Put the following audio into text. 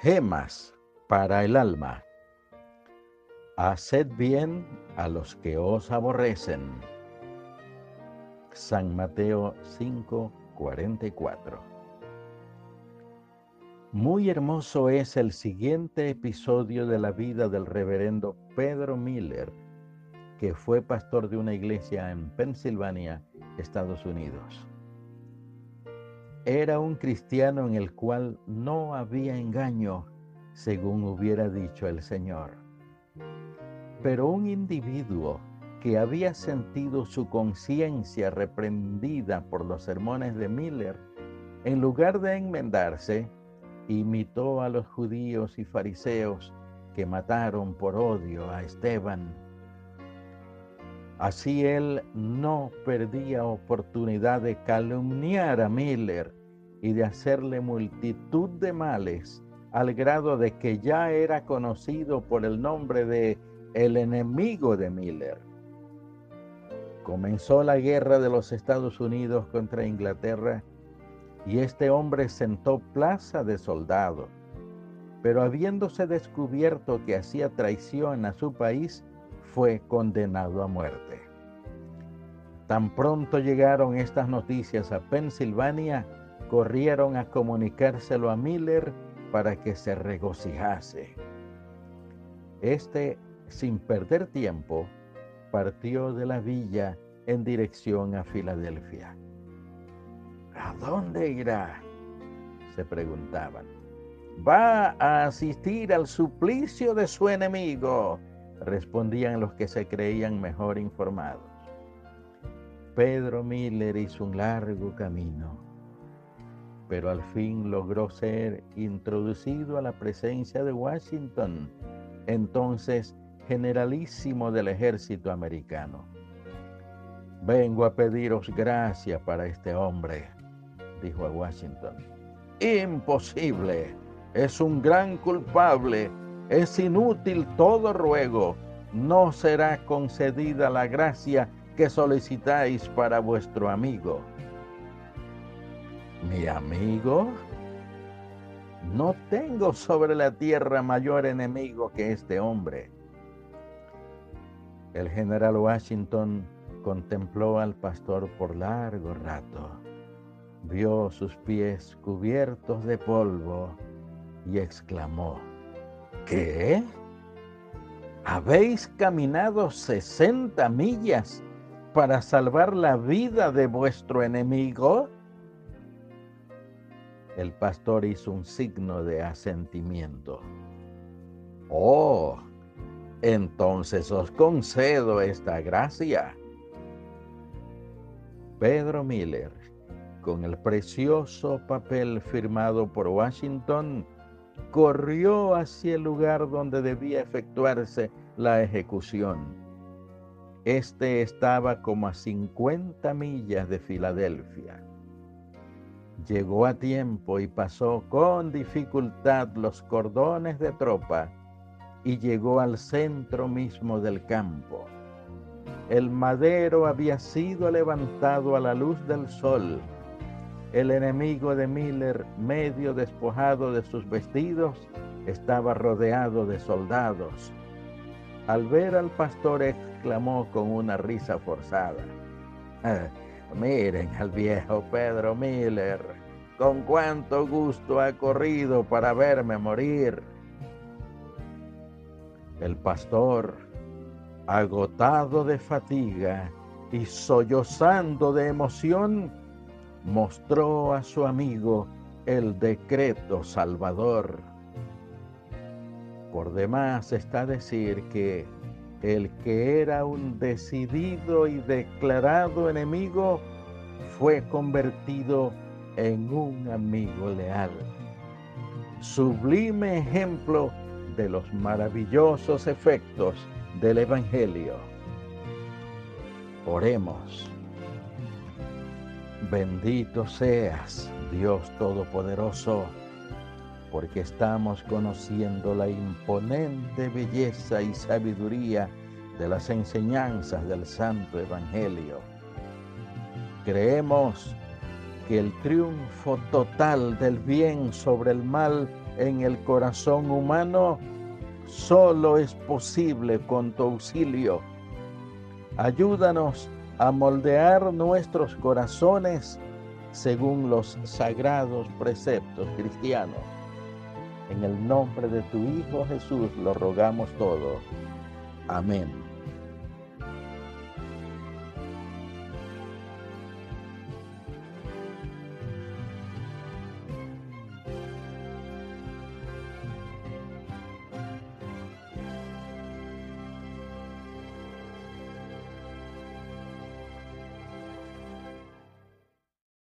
Gemas para el alma. Haced bien a los que os aborrecen. San Mateo 5:44. Muy hermoso es el siguiente episodio de la vida del reverendo Pedro Miller, que fue pastor de una iglesia en Pensilvania, Estados Unidos. Era un cristiano en el cual no había engaño, según hubiera dicho el Señor. Pero un individuo que había sentido su conciencia reprendida por los sermones de Miller, en lugar de enmendarse, imitó a los judíos y fariseos que mataron por odio a Esteban. Así él no perdía oportunidad de calumniar a Miller y de hacerle multitud de males, al grado de que ya era conocido por el nombre de el enemigo de Miller. Comenzó la guerra de los Estados Unidos contra Inglaterra y este hombre sentó plaza de soldado, pero habiéndose descubierto que hacía traición a su país, fue condenado a muerte. Tan pronto llegaron estas noticias a Pensilvania, corrieron a comunicárselo a Miller para que se regocijase. Este, sin perder tiempo, partió de la villa en dirección a Filadelfia. ¿A dónde irá? se preguntaban. Va a asistir al suplicio de su enemigo, respondían los que se creían mejor informados. Pedro Miller hizo un largo camino pero al fin logró ser introducido a la presencia de Washington, entonces generalísimo del ejército americano. Vengo a pediros gracia para este hombre, dijo a Washington. Imposible, es un gran culpable, es inútil todo ruego, no será concedida la gracia que solicitáis para vuestro amigo mi amigo, no tengo sobre la tierra mayor enemigo que este hombre. El general Washington contempló al pastor por largo rato, vio sus pies cubiertos de polvo y exclamó, ¿qué? ¿Habéis caminado 60 millas para salvar la vida de vuestro enemigo? El pastor hizo un signo de asentimiento. Oh, entonces os concedo esta gracia. Pedro Miller, con el precioso papel firmado por Washington, corrió hacia el lugar donde debía efectuarse la ejecución. Este estaba como a 50 millas de Filadelfia llegó a tiempo y pasó con dificultad los cordones de tropa y llegó al centro mismo del campo. El madero había sido levantado a la luz del sol. El enemigo de Miller, medio despojado de sus vestidos, estaba rodeado de soldados. Al ver al pastor exclamó con una risa forzada. Miren al viejo Pedro Miller, con cuánto gusto ha corrido para verme morir. El pastor, agotado de fatiga y sollozando de emoción, mostró a su amigo el decreto salvador. Por demás está decir que el que era un decidido y declarado enemigo fue convertido en un amigo leal. Sublime ejemplo de los maravillosos efectos del Evangelio. Oremos. Bendito seas, Dios Todopoderoso porque estamos conociendo la imponente belleza y sabiduría de las enseñanzas del Santo Evangelio. Creemos que el triunfo total del bien sobre el mal en el corazón humano solo es posible con tu auxilio. Ayúdanos a moldear nuestros corazones según los sagrados preceptos cristianos. En el nombre de tu Hijo Jesús lo rogamos todo. Amén.